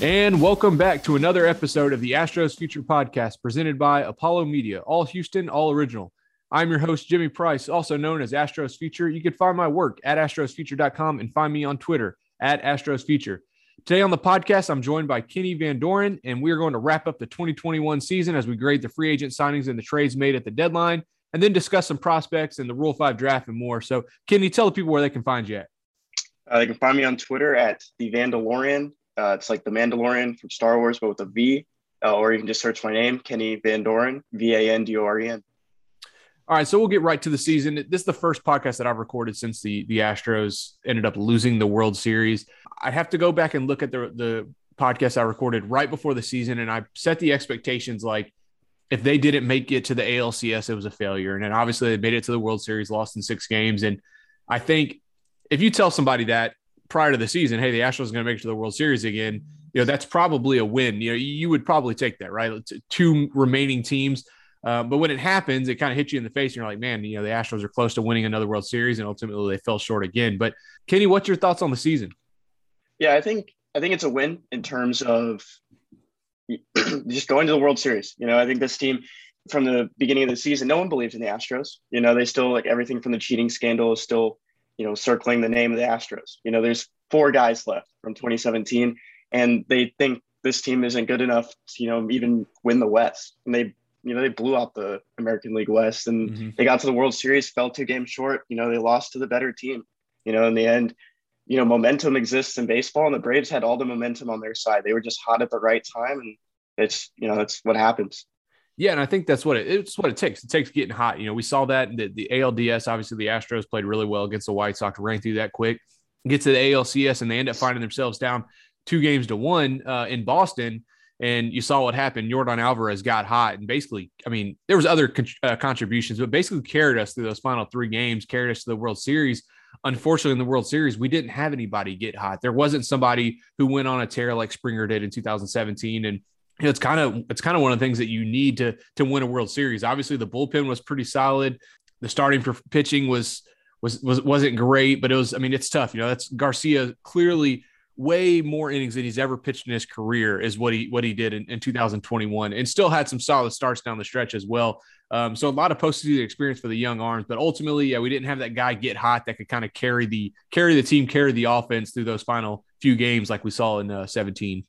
And welcome back to another episode of the Astros Future Podcast presented by Apollo Media, all Houston, all original. I'm your host, Jimmy Price, also known as Astros Future. You can find my work at astrosfuture.com and find me on Twitter at Astros Future. Today on the podcast, I'm joined by Kenny Van Doren, and we are going to wrap up the 2021 season as we grade the free agent signings and the trades made at the deadline, and then discuss some prospects and the Rule 5 draft and more. So, Kenny, tell the people where they can find you at. Uh, they can find me on Twitter at the Vandalorian. Uh, it's like the Mandalorian from Star Wars, but with a V. Uh, or you can just search my name, Kenny Van Doren, V A N D O R E N. All right, so we'll get right to the season. This is the first podcast that I've recorded since the the Astros ended up losing the World Series. I have to go back and look at the the podcast I recorded right before the season, and I set the expectations like if they didn't make it to the ALCS, it was a failure, and then obviously they made it to the World Series, lost in six games, and I think if you tell somebody that prior to the season, hey, the Astros are going to make it to the World Series again, you know that's probably a win. You know, you would probably take that, right? Two remaining teams. Uh, but when it happens, it kind of hits you in the face, and you're like, man, you know, the Astros are close to winning another World Series, and ultimately they fell short again. But Kenny, what's your thoughts on the season? Yeah, I think I think it's a win in terms of just going to the World Series. You know, I think this team from the beginning of the season, no one believed in the Astros. You know, they still like everything from the cheating scandal is still, you know, circling the name of the Astros. You know, there's four guys left from 2017, and they think this team isn't good enough to, you know, even win the West. And they, you know, they blew out the American League West and Mm-hmm. they got to the World Series, fell two games short. You know, they lost to the better team. You know, in the end, you know, momentum exists in baseball, and the Braves had all the momentum on their side. They were just hot at the right time, and it's you know that's what happens. Yeah, and I think that's what it, it's what it takes. It takes getting hot. You know, we saw that the, the ALDS. Obviously, the Astros played really well against the White Sox, ran through that quick. Get to the ALCS, and they end up finding themselves down two games to one uh, in Boston. And you saw what happened. Yordan Alvarez got hot, and basically, I mean, there was other con- uh, contributions, but basically carried us through those final three games, carried us to the World Series. Unfortunately, in the World Series, we didn't have anybody get hot. There wasn't somebody who went on a tear like Springer did in 2017, and you know, it's kind of it's kind of one of the things that you need to to win a World Series. Obviously, the bullpen was pretty solid. The starting for pitching was was was wasn't great, but it was. I mean, it's tough. You know, that's Garcia clearly way more innings than he's ever pitched in his career is what he what he did in, in 2021, and still had some solid starts down the stretch as well. Um, so a lot of postseason experience for the young arms, but ultimately, yeah, we didn't have that guy get hot that could kind of carry the carry the team, carry the offense through those final few games like we saw in uh, 17.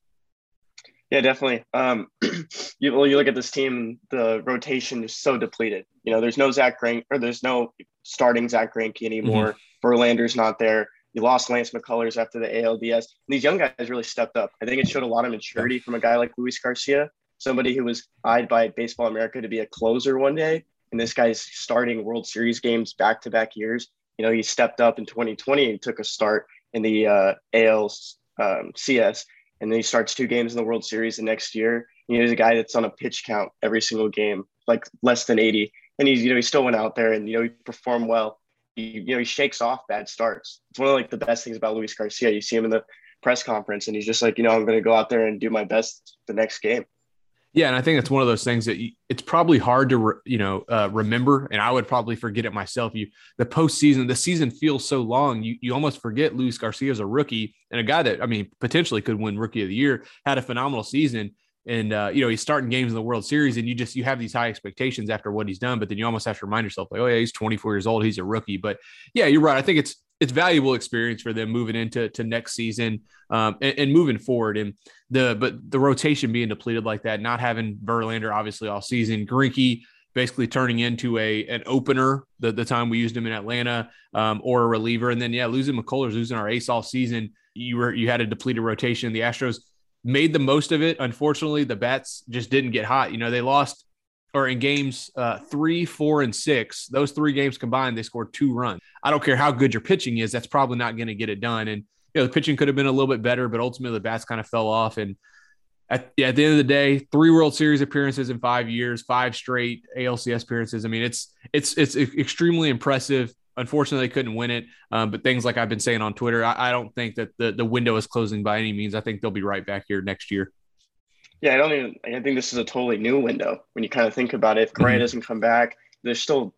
Yeah, definitely. Um, you well, you look at this team, the rotation is so depleted. You know, there's no Zack Greinke or there's no starting Zack Greinke anymore. Verlander's not there. You lost Lance McCullers after the ALDS. And these young guys really stepped up. I think it showed a lot of maturity from a guy like Luis Garcia, somebody who was eyed by Baseball America to be a closer one day. And this guy's starting World Series games back to back years. You know, he stepped up in 2020 and took a start in the uh, AL um, CS and then he starts two games in the World Series the next year. You know, he's a guy that's on a pitch count every single game, like less than 80. And he's, you know, he still went out there and, you know, he performed well. He, you know, he shakes off bad starts. It's one of like the best things about Luis Garcia. You see him in the press conference and he's just like, you know, I'm going to go out there and do my best the next game. Yeah, and I think that's one of those things that you, it's probably hard to re, you know uh, remember, and I would probably forget it myself. You the postseason, the season feels so long, you you almost forget Luis Garcia is a rookie and a guy that I mean potentially could win Rookie of the Year, had a phenomenal season, and uh, you know he's starting games in the World Series, and you just you have these high expectations after what he's done, but then you almost have to remind yourself like, oh yeah, he's 24 years old, he's a rookie, but yeah, you're right. I think it's it's valuable experience for them moving into to next season um, and, and, moving forward. And the but the rotation being depleted like that, not having Verlander obviously all season, Greinke basically turning into a an opener the, the time we used him in Atlanta um, or a reliever, and then yeah, losing McCullers, losing our ace all season. You were you had a depleted rotation. The Astros made the most of it. Unfortunately, the bats just didn't get hot. You know, they lost or in games uh, three, four, and six, those three games combined, they scored two runs. I don't care how good your pitching is, that's probably not going to get it done. And you know, the pitching could have been a little bit better, but ultimately the bats kind of fell off. And at, at the end of the day, three World Series appearances in five years, five straight ALCS appearances. I mean, it's it's it's extremely impressive. Unfortunately, they couldn't win it. Um, but things like I've been saying on Twitter, I, I, don't think that the, the window is closing by any means. I think they'll be right back here next year. Yeah, I don't even. I think this is a totally new window when you kind of think about it. If Correa mm-hmm. doesn't come back, there's still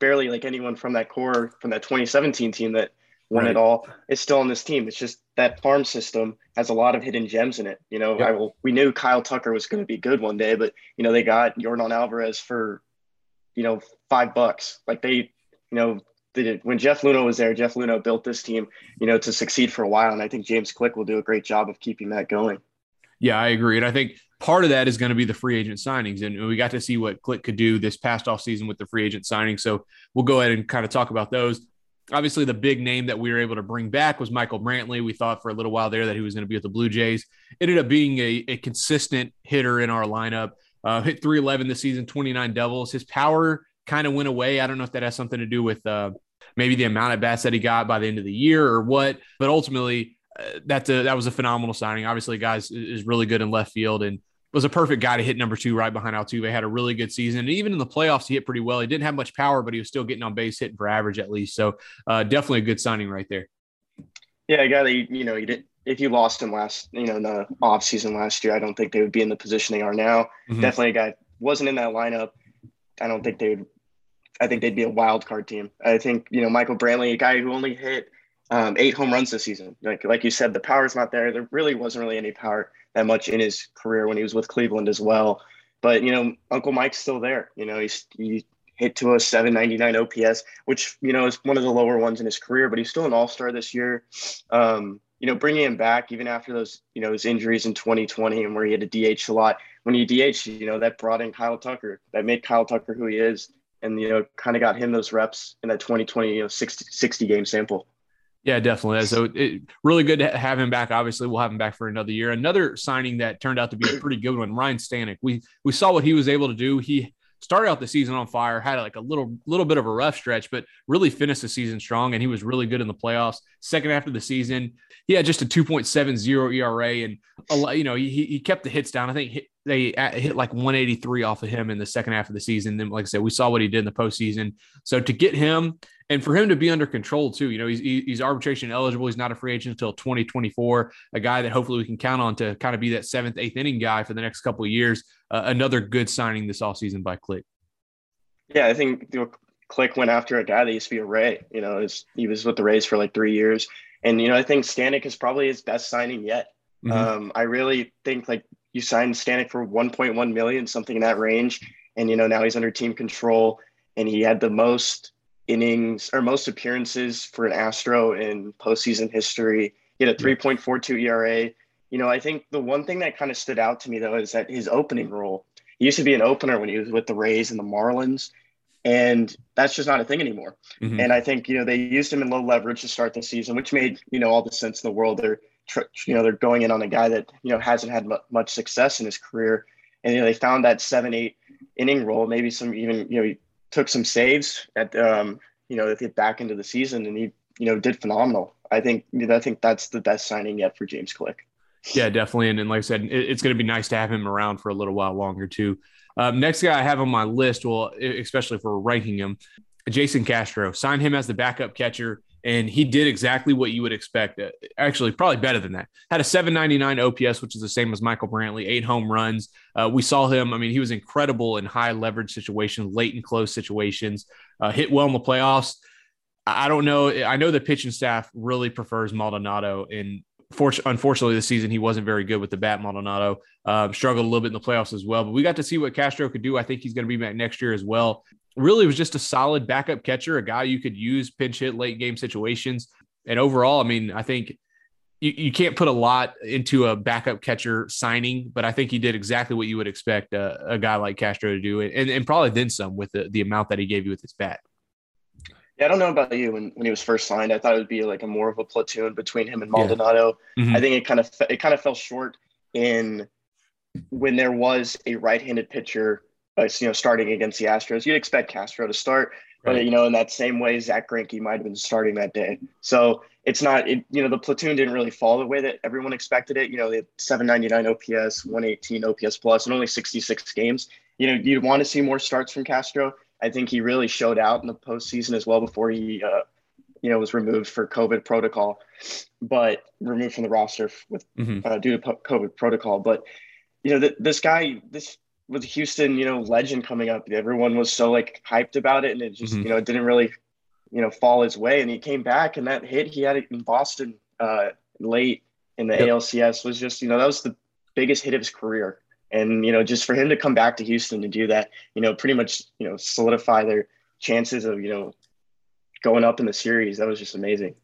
barely like anyone from that core from that 2017 team that won right. it all is still on this team. It's just that farm system has a lot of hidden gems in it. You know, yep. I will, we knew Kyle Tucker was going to be good one day, but you know they got Yordan Alvarez for you know five bucks. Like they, you know, when Jeff Luhnow was there, Jeff Luhnow built this team, you know, to succeed for a while, and I think James Click will do a great job of keeping that going. Yeah, I agree. And I think part of that is going to be the free agent signings. And we got to see what Click could do this past off season with the free agent signings. So we'll go ahead and kind of talk about those. Obviously, the big name that we were able to bring back was Michael Brantley. We thought for a little while there that he was going to be with the Blue Jays. Ended up being a, a consistent hitter in our lineup. Uh, hit 311 this season, 29 doubles. His power kind of went away. I don't know if that has something to do with uh, maybe the amount of bats that he got by the end of the year or what. But ultimately, uh, that's a, that was a phenomenal signing. Obviously, guys is really good in left field and was a perfect guy to hit number two right behind Altuve. He had a really good season. And even in the playoffs, he hit pretty well. He didn't have much power, but he was still getting on base, hitting for average at least. So uh, definitely a good signing right there. Yeah, a guy that you, you know you did if you lost him last you know in the off season last year, I don't think they would be in the position they are now. Mm-hmm. Definitely a guy wasn't in that lineup. I don't think they would. I think they'd be a wild card team. I think you know Michael Brantley, a guy who only hit um, eight home runs this season. Like like you said, the power's not there. There really wasn't really any power that much in his career when he was with Cleveland as well. But you know, Uncle Mike's still there. You know, he's he hit to a 799 OPS, which you know is one of the lower ones in his career. But he's still an All Star this year. Um, you know, bringing him back even after those you know his injuries in 2020 and where he had to DH a lot. When you DH, you know that brought in Kyle Tucker. That made Kyle Tucker who he is, and you know kind of got him those reps in that 2020 you know 60, 60 game sample. Yeah, definitely. So it, really good to have him back. Obviously, we'll have him back for another year. Another signing that turned out to be a pretty good one, Ryan Stanek. We we saw what he was able to do. He started out the season on fire, had like a little little bit of a rough stretch, but really finished the season strong, and he was really good in the playoffs. Second half of the season, he had just a 2.70 ERA, and a lot, you know he he kept the hits down. I think they uh, hit like 183 off of him in the second half of the season. Then, like I said, we saw what he did in the postseason. So to get him and for him to be under control too, you know, he's he's arbitration eligible. He's not a free agent until 2024. A guy that hopefully we can count on to kind of be that seventh, eighth inning guy for the next couple of years. Uh, another good signing this offseason by Click. Yeah, I think you know, Click went after a guy that used to be a Ray. You know, he was with the Rays for like three years, and you know, I think Stanek is probably his best signing yet. Mm-hmm. Um, I really think like you signed Stanek for 1.1 million, something in that range, and you know now he's under team control, and he had the most innings or most appearances for an Astro in postseason history. He had a 3.42 ERA. You know, I think the one thing that kind of stood out to me though is that his opening role. He used to be an opener when he was with the Rays and the Marlins, and that's just not a thing anymore. Mm-hmm. And I think you know they used him in low leverage to start the season, which made you know all the sense in the world. They're you know they're going in on a guy that you know hasn't had much success in his career, and you know they found that seven eight inning role, maybe some even you know took some saves at um, you know, get back into the season, and he you know did phenomenal. I think I think that's the best signing yet for James Click. Yeah, definitely. And, and like I said, it, it's going to be nice to have him around for a little while longer too. Um, next guy I have on my list, well, especially for ranking him, Jason Castro. Sign him as the backup catcher and he did exactly what you would expect. Uh, actually, probably better than that. Had a 799 OPS, which is the same as Michael Brantley, eight home runs. Uh, we saw him. I mean, he was incredible in high leverage situations, late and close situations, uh, hit well in the playoffs. I don't know. I know the pitching staff really prefers Maldonado. And unfortunately, this season he wasn't very good with the bat. Maldonado um, struggled a little bit in the playoffs as well. But we got to see what Castro could do. I think he's going to be back next year as well really was just a solid backup catcher, a guy you could use pinch hit late game situations. And overall, I mean, I think you, you can't put a lot into a backup catcher signing, but I think he did exactly what you would expect a, a guy like Castro to do, and, and probably then some with the, the amount that he gave you with his bat. Yeah, I don't know about you. When, when he was first signed, I thought it would be like a more of a platoon between him and Maldonado. Yeah. Mm-hmm. I think it kind of it kind of fell short in when there was a right-handed pitcher uh, you know, starting against the Astros. You'd expect Castro to start, right. but you know, in that same way, Zack Greinke might have been starting that day. So it's not, it, you know, the platoon didn't really fall the way that everyone expected it. You know, they had 799 OPS, 118 OPS plus, and only 66 games. You know, you'd want to see more starts from Castro. I think he really showed out in the postseason as well before he, uh, you know, was removed for COVID protocol, but removed from the roster with mm-hmm. uh, due to COVID protocol. But you know, th- this guy, this with Houston, you know, legend coming up. Everyone was so like hyped about it, and it just, mm-hmm. you know, it didn't really, you know, fall his way. And he came back, and that hit he had it in Boston uh, late in the yep. ALCS was just, you know, that was the biggest hit of his career. And you know, just for him to come back to Houston to do that, you know, pretty much, you know, solidify their chances of, you know, going up in the series, that was just amazing.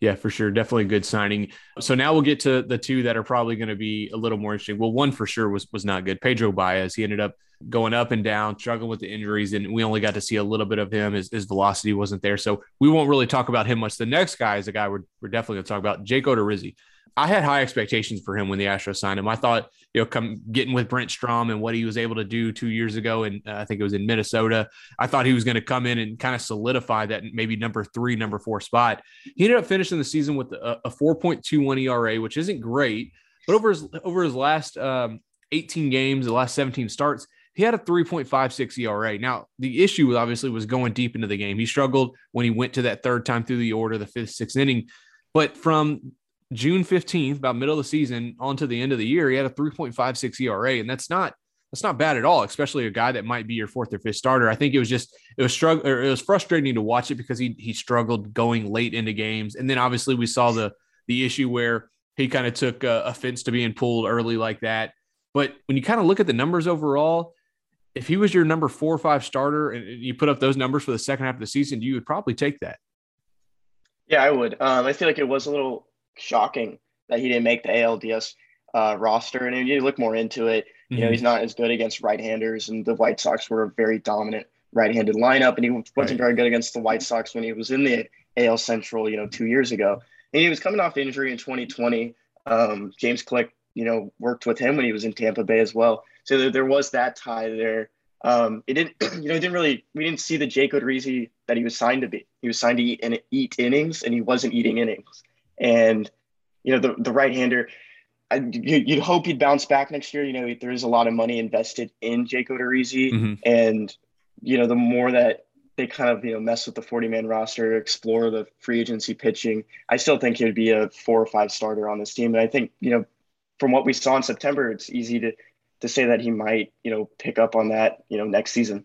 Yeah, for sure. Definitely a good signing. So now we'll get to the two that are probably going to be a little more interesting. Well, one for sure was was not good. Pedro Baez. He ended up going up and down, struggling with the injuries, and we only got to see a little bit of him. His, his velocity wasn't there. So we won't really talk about him much. The next guy is a guy we're, we're definitely going to talk about, Jake Odorizzi. I had high expectations for him when the Astros signed him. I thought, you know, come getting with Brent Strom and what he was able to do two years ago, and uh, I think it was in Minnesota. I thought he was going to come in and kind of solidify that maybe number three, number four spot. He ended up finishing the season with a, a 4.21 ERA, which isn't great, but over his over his last um, 18 games, the last 17 starts, he had a 3.56 ERA. Now, the issue was obviously was going deep into the game. He struggled when he went to that third time through the order, the fifth, sixth inning. But from June 15th, about middle of the season, on to the end of the year, he had a 3.56 ERA, and that's not that's not bad at all, especially a guy that might be your fourth or fifth starter. I think it was just it was struggle it was frustrating to watch it because he he struggled going late into games, and then obviously we saw the the issue where he kind of took uh, offense to being pulled early like that. But when you kind of look at the numbers overall, if he was your number four or five starter and you put up those numbers for the second half of the season, you would probably take that. Yeah, I would. Um, I feel like it was a little shocking that he didn't make the ALDS uh, roster. And if you look more into it, you mm-hmm. know, he's not as good against right-handers, and the White Sox were a very dominant right-handed lineup, and he wasn't right. very good against the White Sox when he was in the AL Central, you know, two years ago. And he was coming off injury in 2020. Um, James Click, you know, worked with him when he was in Tampa Bay as well. So there, there was that tie there. Um, it didn't, you know, it didn't really, we didn't see the Jake Odorizzi that he was signed to be. He was signed to eat, and eat innings, and he wasn't eating innings. And you know, the the right hander. You'd hope he'd bounce back next year. You know, there is a lot of money invested in Jake Odorizzi, mm-hmm. and you know, the more that they kind of you know mess with the 40 man roster, explore the free agency pitching, I still think he would be a four or five starter on this team. And I think you know, from what we saw in September, it's easy to to say that he might you know pick up on that you know next season.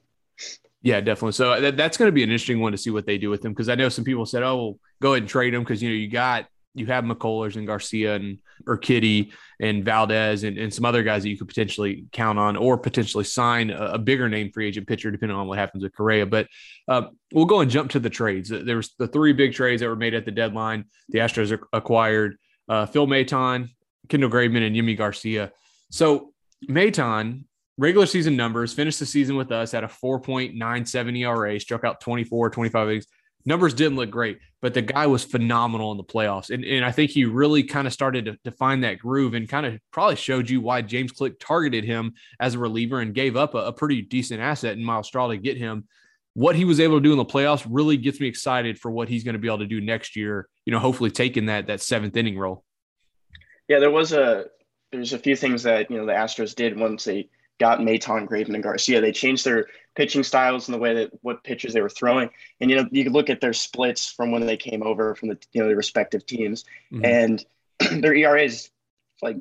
Yeah, definitely. So that, that's going to be an interesting one to see what they do with him because I know some people said, "Oh, well, go ahead and trade him," because you know you got you have McCullers and Garcia and Urquidy and Valdez and, and some other guys that you could potentially count on or potentially sign a, a bigger name free agent pitcher depending on what happens with Correa. But uh, we'll go and jump to the trades. There was the three big trades that were made at the deadline. The Astros acquired uh, Phil Maton, Kendall Graveman, and Yimi Garcia. So Maton regular season numbers finished the season with us at a 4.97 ERA, struck out 24, 25 innings numbers didn't look great, but the guy was phenomenal in the playoffs. And, and I think he really kind of started to, to find that groove and kind of probably showed you why James Click targeted him as a reliever and gave up a, a pretty decent asset in Myles Straw to get him. What he was able to do in the playoffs really gets me excited for what he's going to be able to do next year. You know, hopefully taking that that seventh inning role. Yeah, there was a there's a few things that you know the Astros did once they got Maton, Graveman, and Garcia. They changed their pitching styles and the way that what pitches they were throwing. And you know, you could look at their splits from when they came over from the you know the respective teams, mm-hmm. and their ERAs like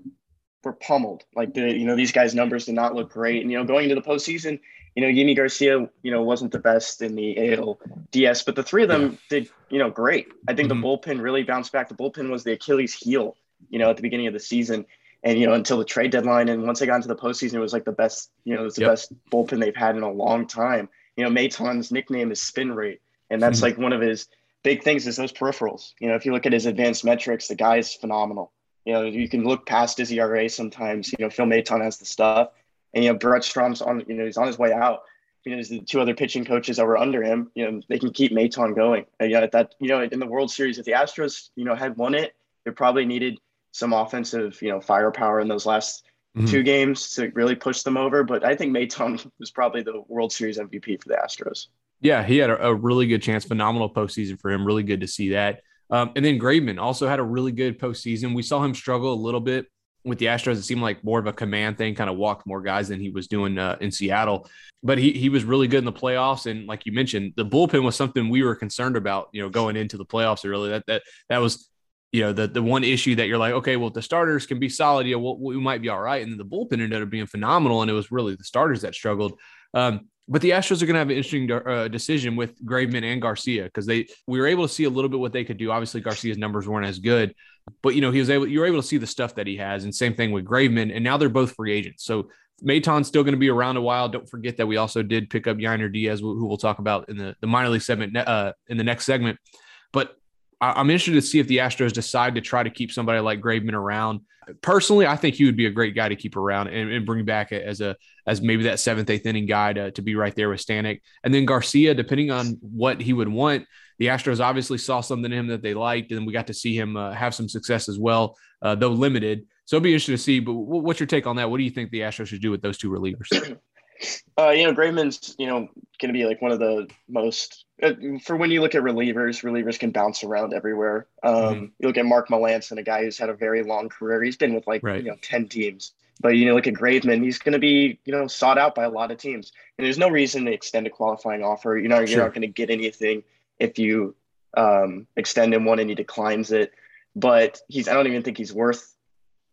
were pummeled. Like the you know these guys' numbers did not look great. And you know, going into the postseason, you know, Yimi Garcia, you know, wasn't the best in the AL DS, but the three of them did you know great. I think mm-hmm. the bullpen really bounced back. The bullpen was the Achilles heel, you know, at the beginning of the season and you know until the trade deadline and once they got into the postseason it was like the best you know it was the yep. best bullpen they've had in a long time you know Maton's nickname is spin rate and that's mm-hmm. like one of his big things is those peripherals you know if you look at his advanced metrics the guy is phenomenal you know you can look past his ERA sometimes you know Phil Maton has the stuff and you know Brent Strom's on you know he's on his way out you know, there's the two other pitching coaches that were under him, you know, they can keep Maton going. And yeah, that, you know, in the World Series, if the Astros, you know, had won it, they probably needed some offensive, you know, firepower in those last mm-hmm. two games to really push them over. But I think Maton was probably the World Series MVP for the Astros. Yeah, he had a, a really good chance. Phenomenal postseason for him. Really good to see that. Um, and then Graveman also had a really good postseason. We saw him struggle a little bit with the Astros. It seemed like more of a command thing, kind of walked more guys than he was doing uh, in Seattle. But he he was really good in the playoffs. And like you mentioned, the bullpen was something we were concerned about, you know, going into the playoffs. Really, that that that was you know the the one issue that you're like, okay, well, the starters can be solid, you know, we'll, we might be all right. And then the bullpen ended up being phenomenal, and it was really the starters that struggled. Um, but the Astros are going to have an interesting uh, decision with Graveman and Garcia because they we were able to see a little bit what they could do. Obviously, Garcia's numbers weren't as good, but you know he was able. You were able to see the stuff that he has, and same thing with Graveman. And now they're both free agents, so Maton's still going to be around a while. Don't forget that we also did pick up Yainer Diaz, who we'll talk about in the the minor league segment uh, in the next segment. But I'm interested to see if the Astros decide to try to keep somebody like Graveman around. Personally, I think he would be a great guy to keep around and, and bring back as a as maybe that seventh, eighth inning guy to, to be right there with Stanek. And then Garcia, depending on what he would want, the Astros obviously saw something in him that they liked, and we got to see him uh, have some success as well, uh, though limited. So it'll be interesting to see. But what's your take on that? What do you think the Astros should do with those two relievers? Uh, you know, Graveman's, you know, going to be like one of the most uh, for when you look at relievers. Relievers can bounce around everywhere. Um, mm-hmm. You look at Mark Melancon, a guy who's had a very long career. He's been with like right. you know ten teams. But you know, look at Graveman. He's going to be you know sought out by a lot of teams, and there's no reason to extend a qualifying offer. You know, you're sure. not going to get anything if you um, extend him one and he declines it. But he's I don't even think he's worth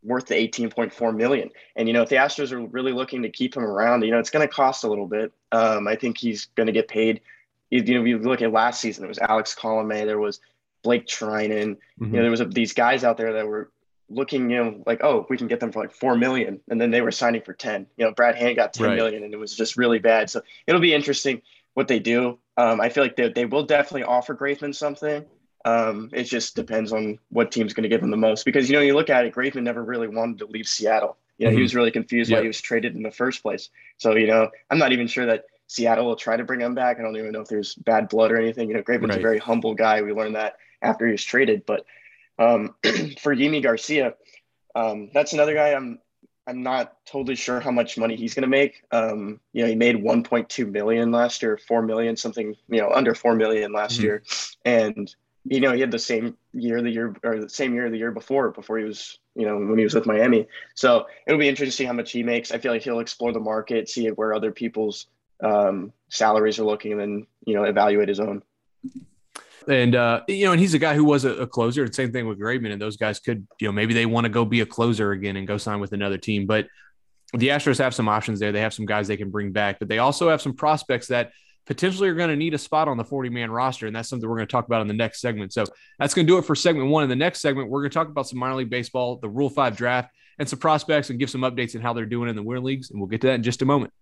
worth the 18.4 million. And you know, if the Astros are really looking to keep him around, you know, it's going to cost a little bit. Um, I think he's going to get paid. You, you know, you look at last season, there was Alex Colome, there was Blake Treinen. Mm-hmm. You know, there was a, these guys out there that were looking, you know, like, oh, we can get them for like four million, and then they were signing for ten. You know, Brad Hand got ten right. million, and it was just really bad. So it'll be interesting what they do. Um, I feel like they, they will definitely offer Graveman something. Um, it just depends on what team's going to give him the most because you know you look at it, Graveman never really wanted to leave Seattle. You know, mm-hmm. he was really confused yep. why he was traded in the first place. So you know, I'm not even sure that Seattle will try to bring him back. I don't even know if there's bad blood or anything. You know, Graveman's right. a very humble guy. We learned that after he was traded. But um, for Yimi Garcia, um, that's another guy I'm I'm not totally sure how much money he's going to make. Um, you know, he made 1.2 million last year, 4 million, something, you know, under 4 million last mm-hmm. year. And you know, he had the same year, the year or the same year the year before, before he was, you know, when he was with Miami. So it'll be interesting to see how much he makes. I feel like he'll explore the market, see where other people's um, salaries are looking, and then you know, evaluate his own. And uh, you know, and he's a guy who was a, a closer. And same thing with Graveman, and those guys could, you know, maybe they want to go be a closer again and go sign with another team. But the Astros have some options there. They have some guys they can bring back, but they also have some prospects that potentially are going to need a spot on the 40 man roster. And that's something we're going to talk about in the next segment. So that's going to do it for segment one. In the next segment, we're going to talk about some minor league baseball, the Rule 5 draft, and some prospects and give some updates on how they're doing in the winter leagues. And we'll get to that in just a moment.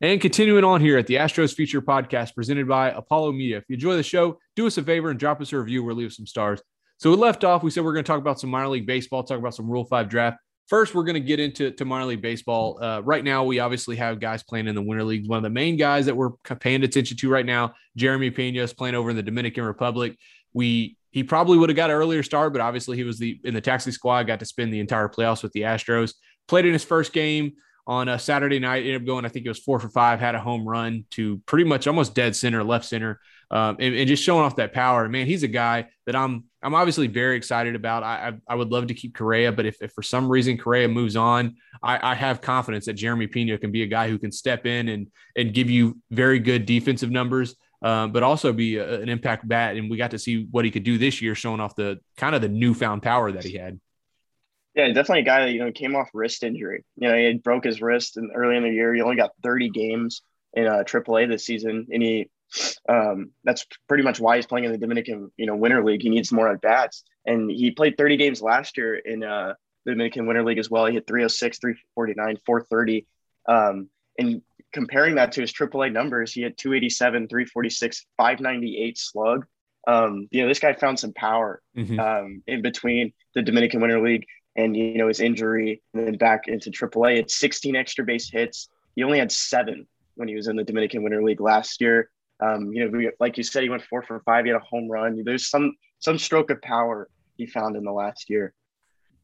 And continuing on here at the Astros Future Podcast presented by Apollo Media. If you enjoy the show, do us a favor and drop us a review or leave us some stars. So we left off. We said we're going to talk about some minor league baseball, talk about some Rule 5 draft. First, we're going to get into to minor league baseball. Uh, right now, we obviously have guys playing in the winter leagues. One of the main guys that we're paying attention to right now, Jeremy Pena, is playing over in the Dominican Republic. We he probably would have got an earlier start, but obviously he was the in the taxi squad, got to spend the entire playoffs with the Astros. Played in his first game on a Saturday night, ended up going, I think it was four for five, had a home run to pretty much almost dead center, left center, um, and, and, just showing off that power. Man, he's a guy that I'm I'm obviously very excited about. I, I, I would love to keep Correa, but if, if, for some reason Correa moves on, I, I, have confidence that Jeremy Pena can be a guy who can step in and and give you very good defensive numbers, uh, but also be a, an impact bat. And we got to see what he could do this year, showing off the kind of the newfound power that he had. Yeah, definitely a guy that you know came off wrist injury. You know, he broke his wrist and early in the year. He only got 30 games in uh, AAA this season, and he um, that's pretty much why he's playing in the Dominican, you know, Winter League. He needs more at bats, and he played 30 games last year in uh, the Dominican Winter League as well. He hit 306, 349, 430. Um, and comparing that to his AAA numbers, he had 287, 346, 598 slug. Um, you know, this guy found some power mm-hmm. um, in between the Dominican Winter League and you know his injury, and then back into AAA. It's 16 extra base hits. He only had seven when he was in the Dominican Winter League last year. Um, you know, we, like you said, he went four for five. He had a home run. There's some some stroke of power he found in the last year.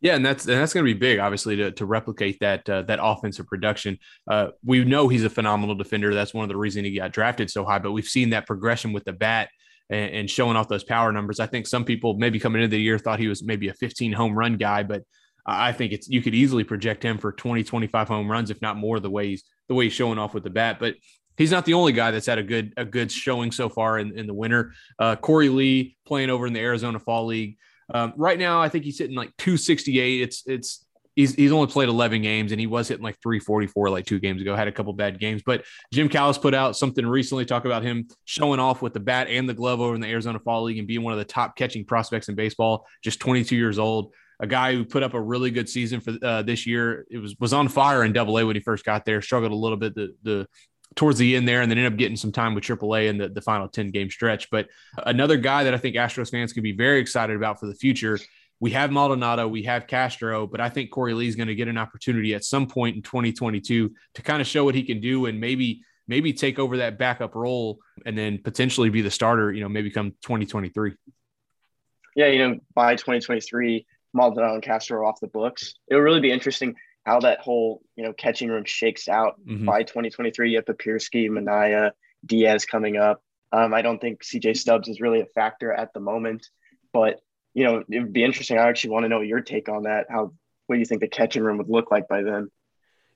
Yeah, and that's and that's going to be big, obviously, to, to replicate that uh, that offensive production. Uh, we know he's a phenomenal defender. That's one of the reasons he got drafted so high. But we've seen that progression with the bat and, and, showing off those power numbers. I think some people maybe coming into the year thought he was maybe a 15 home run guy, but I think it's you could easily project him for 20, 25 home runs, if not more, the way he's the way he's showing off with the bat. But he's not the only guy that's had a good a good showing so far in, in the winter. Uh, Korey Lee playing over in the Arizona Fall League. Um, right now, I think he's hitting like 268. It's it's he's he's only played 11 games and he was hitting like 344 like two games ago. Had a couple bad games, but Jim Callis put out something recently talk about him showing off with the bat and the glove over in the Arizona Fall League and being one of the top catching prospects in baseball. Just 22 years old. A guy who put up a really good season for uh, this year. It was was on fire in Double A when he first got there. Struggled a little bit the the towards the end there and then end up getting some time with AAA in the, the final 10 game stretch. But another guy that I think Astros fans could be very excited about for the future. We have Maldonado, we have Castro, but I think Korey Lee is going to get an opportunity at some point in 2022 to kind of show what he can do and maybe maybe take over that backup role and then potentially be the starter, you know, maybe come 2023. Yeah, you know, by 2023, Maldonado and Castro off the books. It'll really be interesting how that whole you know catching room shakes out mm-hmm. by 2023. You have Papierski, Manea, Diaz coming up. Um, I don't think CJ Stubbs is really a factor at the moment, but you know it would be interesting. I actually want to know your take on that. How what do you think the catching room would look like by then?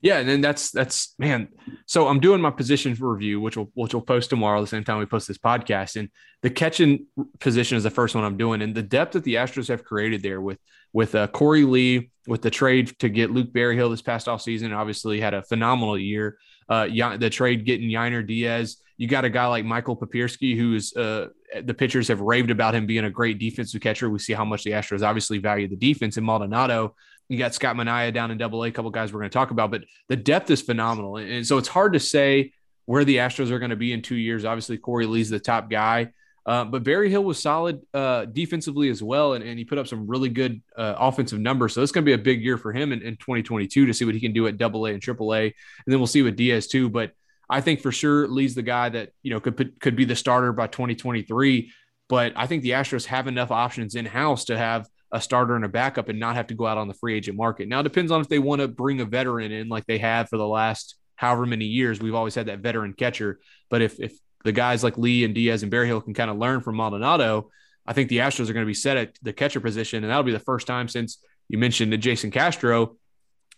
Yeah, and then that's that's man. So I'm doing my position review, which will which will post tomorrow, the same time we post this podcast. And the catching position is the first one I'm doing, and the depth that the Astros have created there with with uh, Korey Lee, with the trade to get Luke Berryhill this past off season, obviously had a phenomenal year. Uh, the trade getting Yainer Diaz, you got a guy like Michael Papierski, who is uh, the pitchers have raved about him being a great defensive catcher. We see how much the Astros obviously value the defense in Maldonado you got Scott Manea down in double A, a couple guys we're going to talk about, but the depth is phenomenal. And so it's hard to say where the Astros are going to be in two years. Obviously, Korey Lee's the top guy. Uh, but Berryhill was solid uh, defensively as well, and, and, he put up some really good uh, offensive numbers. So it's going to be a big year for him in, in 2022 to see what he can do at Double A and Triple A, and then we'll see with Diaz too. But I think for sure Lee's the guy that you know could could be the starter by 2023. But I think the Astros have enough options in house to have a starter and a backup and not have to go out on the free agent market. Now, it depends on if they want to bring a veteran in like they have for the last however many years. We've always had that veteran catcher. But if, if the guys like Lee and Diaz and Berryhill can kind of learn from Maldonado, I think the Astros are going to be set at the catcher position. And that'll be the first time since you mentioned that Jason Castro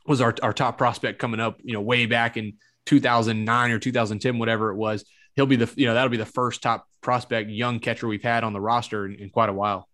was our, our top prospect coming up, you know, way back in 2009 or 2010, whatever it was. He'll be the, you know, that'll be the first top prospect young catcher we've had on the roster in, in quite a while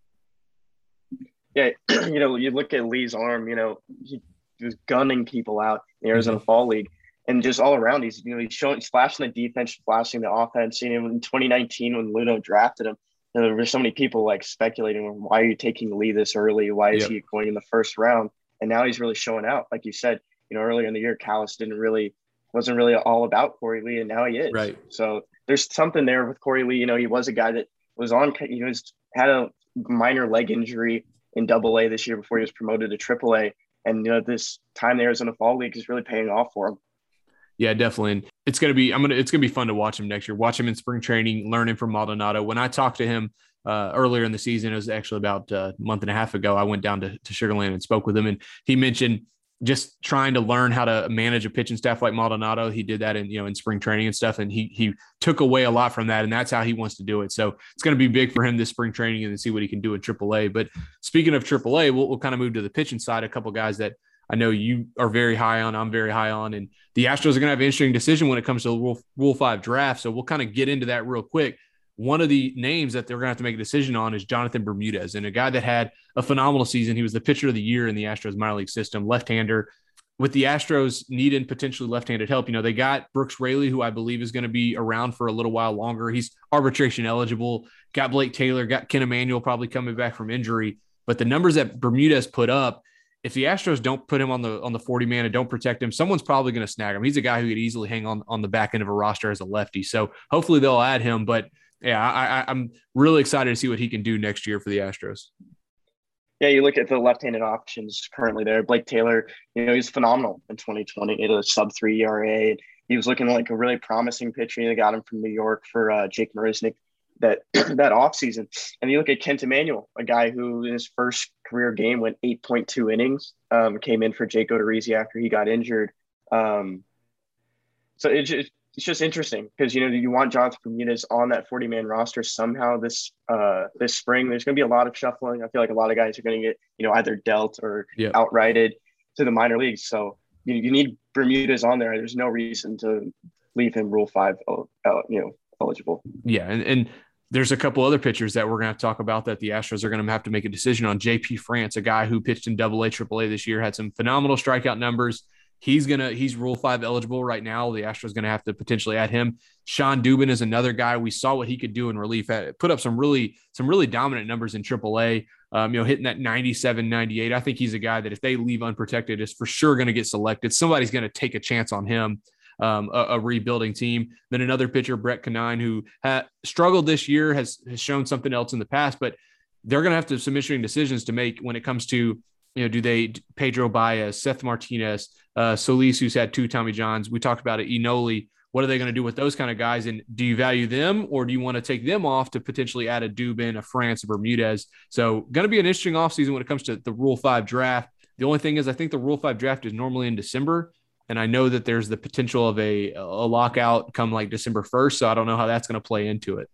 yeah, you know, you look at Lee's arm, you know, he was gunning people out in the Arizona mm-hmm. Fall League. And just all around, he's you know he's showing he's flashing the defense, flashing the offense. You know, in 2019 when Luhnow drafted him, you know, there were so many people like speculating, why are you taking Lee this early? Why is yep. he going in the first round? And now he's really showing out. Like you said, you know, earlier in the year, Callis didn't really wasn't really all about Korey Lee, and now he is. Right. So there's something there with Korey Lee. You know, he was a guy that was on. He was had a minor leg injury in Double A this year before he was promoted to Triple A. And you know, this time the Arizona Fall League is really paying off for him. Yeah, definitely. And it's gonna be I'm gonna it's gonna be fun to watch him next year. Watch him in spring training, learning from Maldonado. When I talked to him uh, earlier in the season, it was actually about a month and a half ago. I went down to, to Sugarland and spoke with him, and he mentioned just trying to learn how to manage a pitching staff like Maldonado. He did that in you know in spring training and stuff, and he he took away a lot from that, and that's how he wants to do it. So it's going to be big for him this spring training and see what he can do in AAA. But speaking of AAA, we'll, we'll kind of move to the pitching side. A couple guys that I know you are very high on, I'm very high on, and the Astros are going to have an interesting decision when it comes to the Rule, Rule Five draft. So we'll kind of get into that real quick one of the names that they're going to have to make a decision on is Jonathan Bermudez, and a guy that had a phenomenal season. He was the pitcher of the year in the Astros minor league system, left-hander. With the Astros needing potentially left-handed help, you know they got Brooks Raley, who I believe is going to be around for a little while longer. He's arbitration eligible. Got Blake Taylor, got Kent Emanuel probably coming back from injury. But the numbers that Bermudez put up, if the Astros don't put him on the on the 40 man and don't protect him, someone's probably going to snag him. He's a guy who could easily hang on on the back end of a roster as a lefty. So hopefully they'll add him. But yeah, I, I'm really excited to see what he can do next year for the Astros. Yeah, you look at the left-handed options currently there. Blake Taylor, you know, he's phenomenal in 2020. He had a sub three ERA. He was looking like a really promising pitcher. They got him from New York for uh, Jake Marisnick that that offseason. And you look at Kent Emanuel, a guy who in his first career game went 8.2 innings, um, came in for Jake Odorizzi after he got injured. Um, so it just, it's just interesting because you know you want Jonathan Bermudez on that 40 man roster somehow this uh this spring. There's going to be a lot of shuffling. I feel like a lot of guys are going to get you know either dealt or Yep. outrighted to the minor leagues. So you, you need Bermudez on there. There's no reason to leave him Rule Five, el- el- you know, eligible. Yeah, and, and there's a couple other pitchers that we're going to talk about that the Astros are going to have to make a decision on. JP France, a guy who pitched in Double A, Triple A this year, had some phenomenal strikeout numbers. He's gonna he's Rule Five eligible right now. The Astros are going to have to potentially add him. Shawn Dubin is another guy. We saw what he could do in relief. Put up some really some really dominant numbers in Triple A. Um, you know, hitting that 97, 98. I think he's a guy that if they leave unprotected, is for sure going to get selected. Somebody's going to take a chance on him um, a, a rebuilding team. Then another pitcher, Brett Conine, who ha- struggled this year, has, has shown something else in the past, but they're going to have to some decisions to make when it comes to, you know, do they Pedro Baez, Seth Martinez, uh, Solis, who's had two Tommy Johns. We talked about it, Enoli. What are they going to do with those kind of guys? And do you value them or do you want to take them off to potentially add a Dubin, a France, a Bermudez? So, going to be an interesting offseason when it comes to the Rule 5 draft. The only thing is, I think the Rule 5 draft is normally in December. And I know that there's the potential of a, a lockout come like December 1st. So I don't know how that's going to play into it.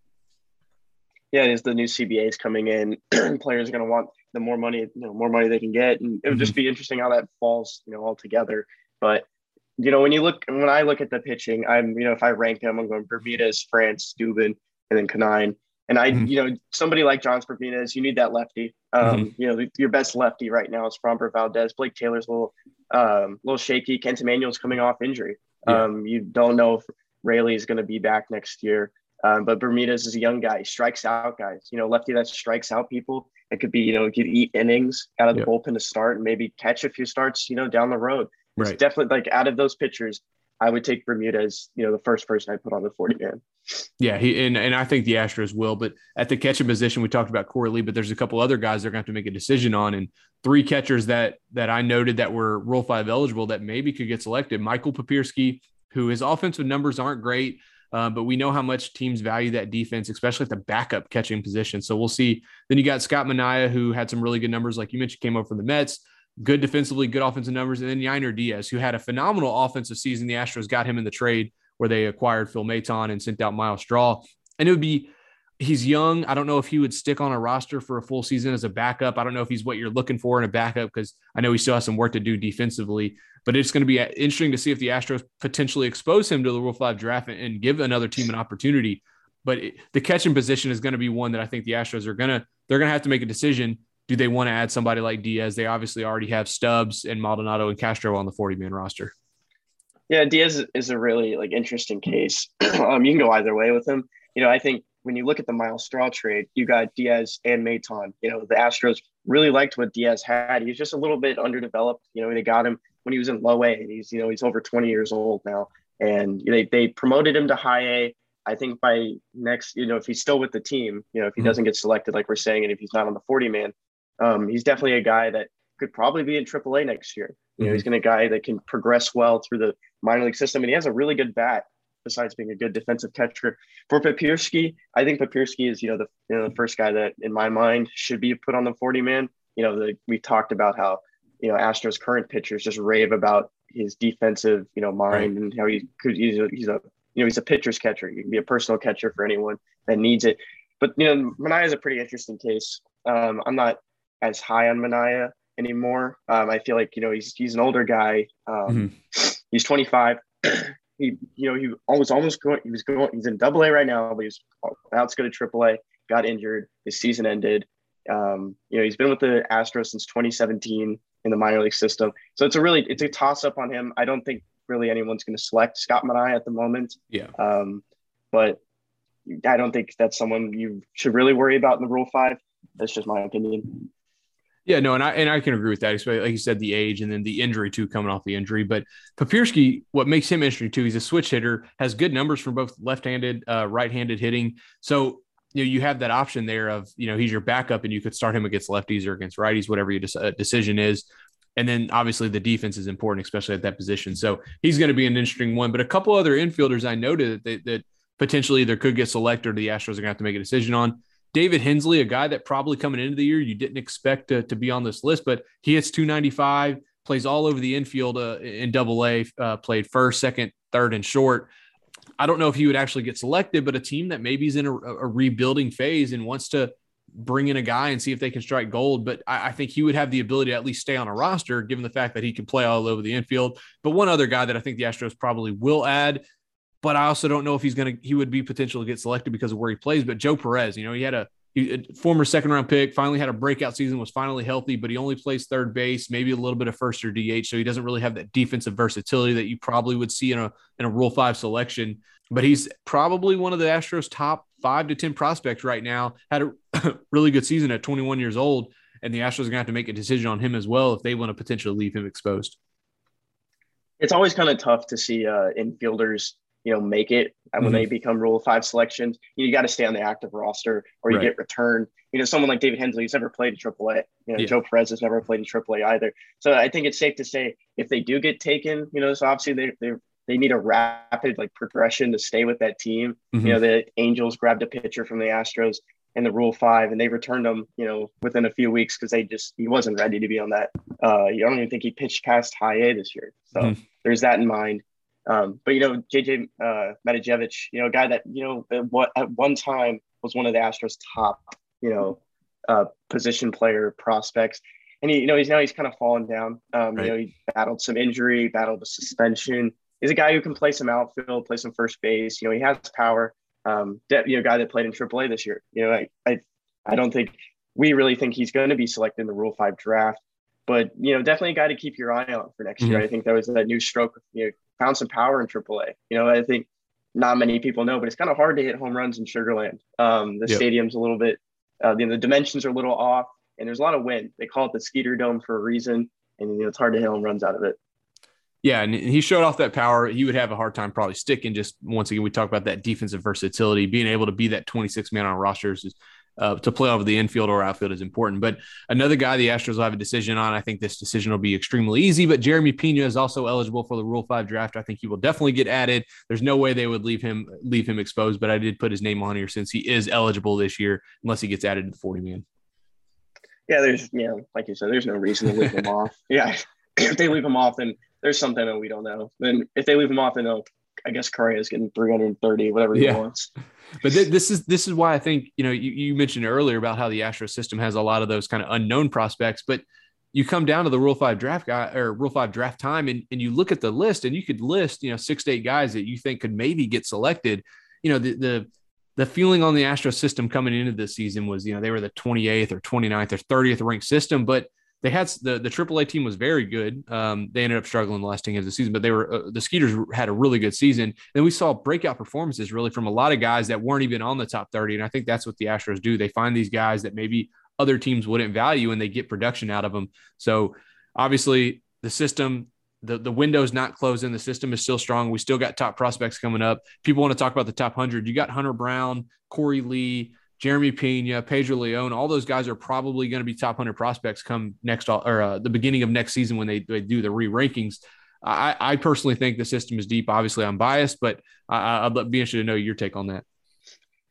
Yeah, is the new CBAs coming in. Players are going to want the more money, you know, more money they can get, and it would just mm-hmm. be interesting how that falls, you know, all together. But you know, when you look, when I look at the pitching, I'm, you know, if I rank them, I'm going Bermudez, France, Dubin, and then Conine. And I, Mhm. you know, somebody like John Bermudez, you need that lefty. Um, You know, your best lefty right now is Framber Valdez. Blake Taylor's a little, um, little shaky. Kent Emanuel's coming off injury. Yeah. Um, you don't know if Raley is going to be back next year. Um, but Bermudez is a young guy. He strikes out guys. You know, lefty that strikes out people. It could be, you know, could eat innings out of the Yep. bullpen to start and maybe catch a few starts, you know, down the road. It's Right. definitely like out of those pitchers, I would take Bermudez you know, the first person I put on the 40 man. Yeah, he and, and I think the Astros will. But at the catching position, we talked about Korey Lee, but there's a couple other guys they're going to have to make a decision on, and three catchers that that I noted that were Rule Five eligible that maybe could get selected. Michael Papierski, who his offensive numbers aren't great, uh, but we know how much teams value that defense, especially at the backup catching position. So we'll see. Then you got Scott Manea, who had some really good numbers, like you mentioned, came over from the Mets. Good defensively, good offensive numbers, and then Yainer Diaz, who had a phenomenal offensive season. The Astros got him in the trade where they acquired Phil Maton and sent out Myles Straw. And it would be, he's young. I don't know if he would stick on a roster for a full season as a backup. I don't know if he's what you're looking for in a backup because I know he still has some work to do defensively. But it's going to be uh, interesting to see if the Astros potentially expose him to the Rule 5 draft and, and give another team an opportunity. But it, the catching position is going to be one that I think the Astros are going to, they're going to have to make a decision. Do they want to add somebody like Diaz? They obviously already have Stubbs and Maldonado and Castro on the 40 man roster. Yeah, Diaz is a really like interesting case. um, you can go either way with him. You know, I think when you look at the Myles Straw trade, you got Diaz and Maton. You know, the Astros really liked what Diaz had. He was just a little bit underdeveloped. You know, they got him when he was in low A. He's you know he's over 20 years old now, and they they promoted him to high A. I think by next, you know, if he's still with the team, you know, if he Mhm. doesn't get selected, like we're saying, and if he's not on the 40 man, um, he's definitely a guy that could probably be in AAA next year. You know, he's going to guy that can progress well through the minor league system, and he has a really good bat. Besides being a good defensive catcher, for Papierski, I think Papierski is you know the you know the first guy that in my mind should be put on the 40 man. You know, the, we talked about how you know Astros current pitchers just rave about his defensive you know mind and how he could he's a, he's a you know he's a pitcher's catcher. He can be a personal catcher for anyone that needs it. But you know, Manea is a pretty interesting case. Um, I'm not as high on Manea anymore. Um, I feel like you know he's he's an older guy. Um, He's 25. he you know he was almost going. He was going. He's in Double A right now, but he's about to go to Triple A. Got injured. His season ended. Um, you know he's been with the Astros since 2017 in the minor league system. So it's a really it's a toss up on him. I don't think really anyone's going to select Scott Manea at the moment. Yeah. Um, but I don't think that's someone you should really worry about in the Rule Five. That's just my opinion. Yeah, no, and I and I can agree with that. Especially like you said, the age and then the injury too, coming off the injury. But Papierski, what makes him interesting too, he's a switch hitter, has good numbers from both left-handed, uh, right-handed hitting. So you know you have that option there of you know he's your backup, and you could start him against lefties or against righties, whatever your uh, decision is. And then obviously the defense is important, especially at that position. So he's going to be an interesting one. But a couple other infielders I noted that, that, that potentially either could get selected or the Astros are going to have to make a decision on. David Hensley, a guy that probably coming into the year you didn't expect to, to be on this list, but he hits 295, plays all over the infield uh, in double A, uh, played first, second, third, and short. I don't know if he would actually get selected, but a team that maybe is in a, a rebuilding phase and wants to bring in a guy and see if they can strike gold. But I, I, think he would have the ability to at least stay on a roster, given the fact that he can play all over the infield. But one other guy that I think the Astros probably will add, but I also don't know if he's going to, he would be potential to get selected because of where he plays. But Joe Perez, you know, he had a, he, former second round pick, finally had a breakout season, was finally healthy, but he only plays third base, maybe a little bit of first or DH. So he doesn't really have that defensive versatility that you probably would see in a, in a Rule 5 selection. But he's probably one of the Astros' top five to 10 prospects right now. Had a really good season at 21 years old. And the Astros are going to have to make a decision on him as well if they want to potentially leave him exposed. It's always kind of tough to see uh, infielders, you know, make it and when mm-hmm. they become Rule Five selections. You, got to stay on the active roster or you right. get returned. You know, someone like David Hensley who's never played in AAA. You know, yeah. Joe Perez has never played in AAA either. So I think it's safe to say if they do get taken, you know, so obviously they they they need a rapid like progression to stay with that team. Mm-hmm. You know, the Angels grabbed a pitcher from the Astros in the Rule Five, and they returned him. You know, within a few weeks because they just he wasn't ready to be on that. Uh, I don't even think he pitched past High A this year. So mm-hmm. there's that in mind. Um, but you know, JJ uh, Matijevic, you know, a guy that you know at, what, at one time was one of the Astros' top, you know, uh, position player prospects, and he, you know, he's now he's kind of fallen down. Um, right. You know, he battled some injury, battled a suspension he's a guy who can play some outfield, play some first base. You know, he has power. Um, you know, guy that played in AAA this year. You know, I I, I don't think we really think he's going to be selected in the Rule Five draft, but you know, definitely a guy to keep your eye on for next mm-hmm. year. I think that was that new stroke. You know, found some power in AAA. You know, I think not many people know, but it's kind of hard to hit home runs in Sugarland. Um, the yep. stadium's a little bit, uh, you know, the dimensions are a little off, and there's a lot of wind. They call it the Skeeter Dome for a reason, and you know, it's hard to hit home runs out of it. Yeah, and he showed off that power. He would have a hard time probably sticking. Just once again, we talk about that defensive versatility, being able to be that 26 man on rosters is, uh, to play over the infield or outfield is important. But another guy the Astros will have a decision on. I think this decision will be extremely easy. But Jeremy Pena is also eligible for the Rule Five draft. I think he will definitely get added. There's no way they would leave him leave him exposed. But I did put his name on here since he is eligible this year, unless he gets added to the 40 man. Yeah, there's you know, like you said, there's no reason to leave him off. Yeah, if they leave him off, then there's something that we don't know. Then if they leave him off, then they'll, I guess Correa is getting 330, whatever he yeah. wants. But th- this is this is why I think you know you, you mentioned earlier about how the Astro system has a lot of those kind of unknown prospects, but you come down to the Rule Five draft guy or Rule Five draft time, and, and you look at the list, and you could list you know six to eight guys that you think could maybe get selected. You know the the the feeling on the Astro system coming into this season was you know they were the 28th or 29th or 30th ranked system, but they had the the AAA team was very good. Um, they ended up struggling the last 10 games of the season, but they were uh, the Skeeters had a really good season. Then we saw breakout performances really from a lot of guys that weren't even on the top 30. And I think that's what the Astros do. They find these guys that maybe other teams wouldn't value and they get production out of them. So obviously the system the, the window's not closing. The system is still strong. We still got top prospects coming up. People want to talk about the top 100. You got Hunter Brown, Korey Lee, Jeremy Pena, Pedro Leon, all those guys are probably going to be top 100 prospects come next or uh, the beginning of next season when they, they do the re rankings. I, I, personally think the system is deep. Obviously, I'm biased, but I, would be interested to know your take on that.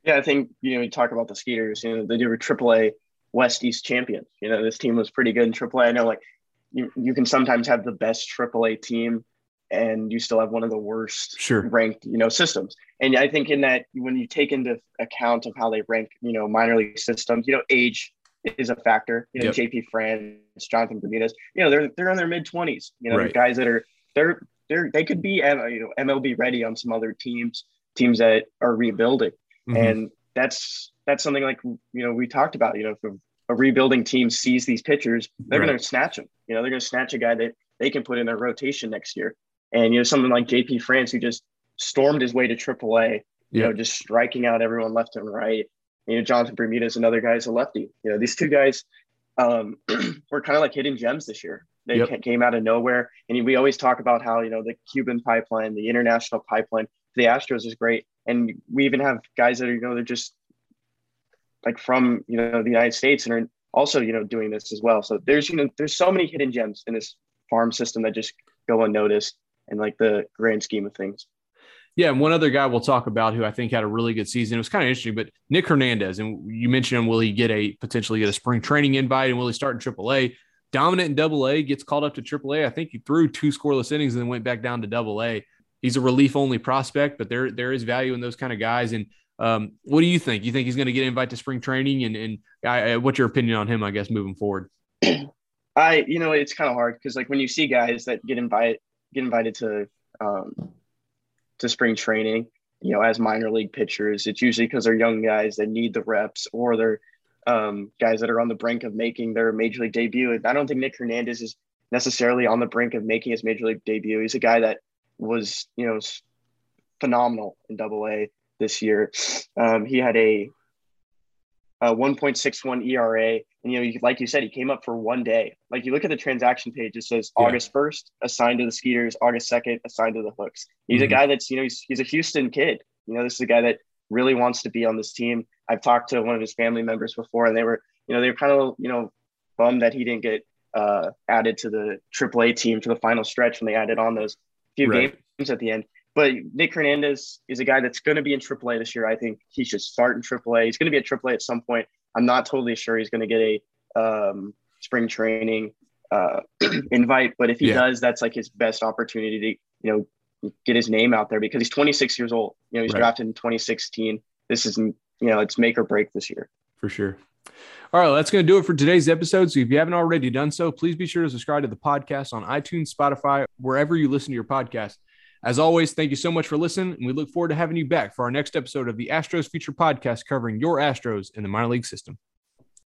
Yeah, I think you know you talk about the Skeeters. You know they were AAA West East champions. You know this team was pretty good in AAA. I know like you you can sometimes have the best AAA team and you still have one of the worst sure. ranked, you know, systems. And I think in that when you take into account of how they rank, you know, minor league systems, you know, age is a factor. You know, yep. JP France, Jonathan Bermudez, you know, they're they're in their mid twenties. You know, right. guys that are they're they're they could be you know MLB ready on some other teams, teams that are rebuilding, mm-hmm. and that's that's something like you know we talked about. You know, if a rebuilding team sees these pitchers, they're right. going to snatch them. You know, they're going to snatch a guy that they can put in their rotation next year. And you know, someone like JP France who just stormed his way to AAA, you yeah. know, just striking out everyone left and right. You know, Jonathan Bermudez, another guy is a lefty. You know, these two guys um, were kind of like hidden gems this year. They yep. came out of nowhere. And we always talk about how, you know, the Cuban pipeline, the international pipeline the Astros is great. And we even have guys that are, you know, they're just like from, you know, the United States and are also, you know, doing this as well. So there's, you know, there's so many hidden gems in this farm system that just go unnoticed in like the grand scheme of things. Yeah, and one other guy we'll talk about who I think had a really good season. It was kind of interesting, but Nick Hernandez, and you mentioned him. Will he get a potentially get a spring training invite, and will he start in AAA? Dominant in Double A, gets called up to Triple A. I think he threw two scoreless innings and then went back down to Double A. he's a relief only prospect, but there there is value in those kind of guys. And um, what do you think? You think he's going to get invited to spring training? And and I, what's your opinion on him? I guess moving forward. I you know it's kind of hard because like when you see guys that get invited get invited to um, to spring training, you know, as minor league pitchers, it's usually because they're young guys that need the reps or they're um, guys that are on the brink of making their major league debut. I don't think Nick Hernandez is necessarily on the brink of making his major league debut. He's a guy that was, you know, phenomenal in double A this year. Um, he had a, a 1.61 ERA. And, you know, like you said, he came up for one day. Like you look at the transaction page, it says yeah. August 1st, assigned to the Skeeters, August 2nd, assigned to the Hooks. He's mm-hmm. a guy that's, you know, he's, he's a Houston kid. You know, this is a guy that really wants to be on this team. I've talked to one of his family members before, and they were, you know, they were kind of, you know, bummed that he didn't get uh, added to the AAA team for the final stretch when they added on those few right. games at the end. But Nick Hernandez is a guy that's going to be in AAA this year. I think he should start in AAA. He's going to be at AAA at some point. I'm not totally sure he's going to get a um, spring training uh, invite, but if he yeah. does, that's like his best opportunity to you know get his name out there because he's 26 years old. You know, he's right. drafted in 2016. This is you know it's make or break this year for sure. All right, that's going to do it for today's episode. So if you haven't already done so, please be sure to subscribe to the podcast on iTunes, Spotify, wherever you listen to your podcast. As always, thank you so much for listening, and we look forward to having you back for our next episode of the Astros Future Podcast covering your Astros in the minor league system.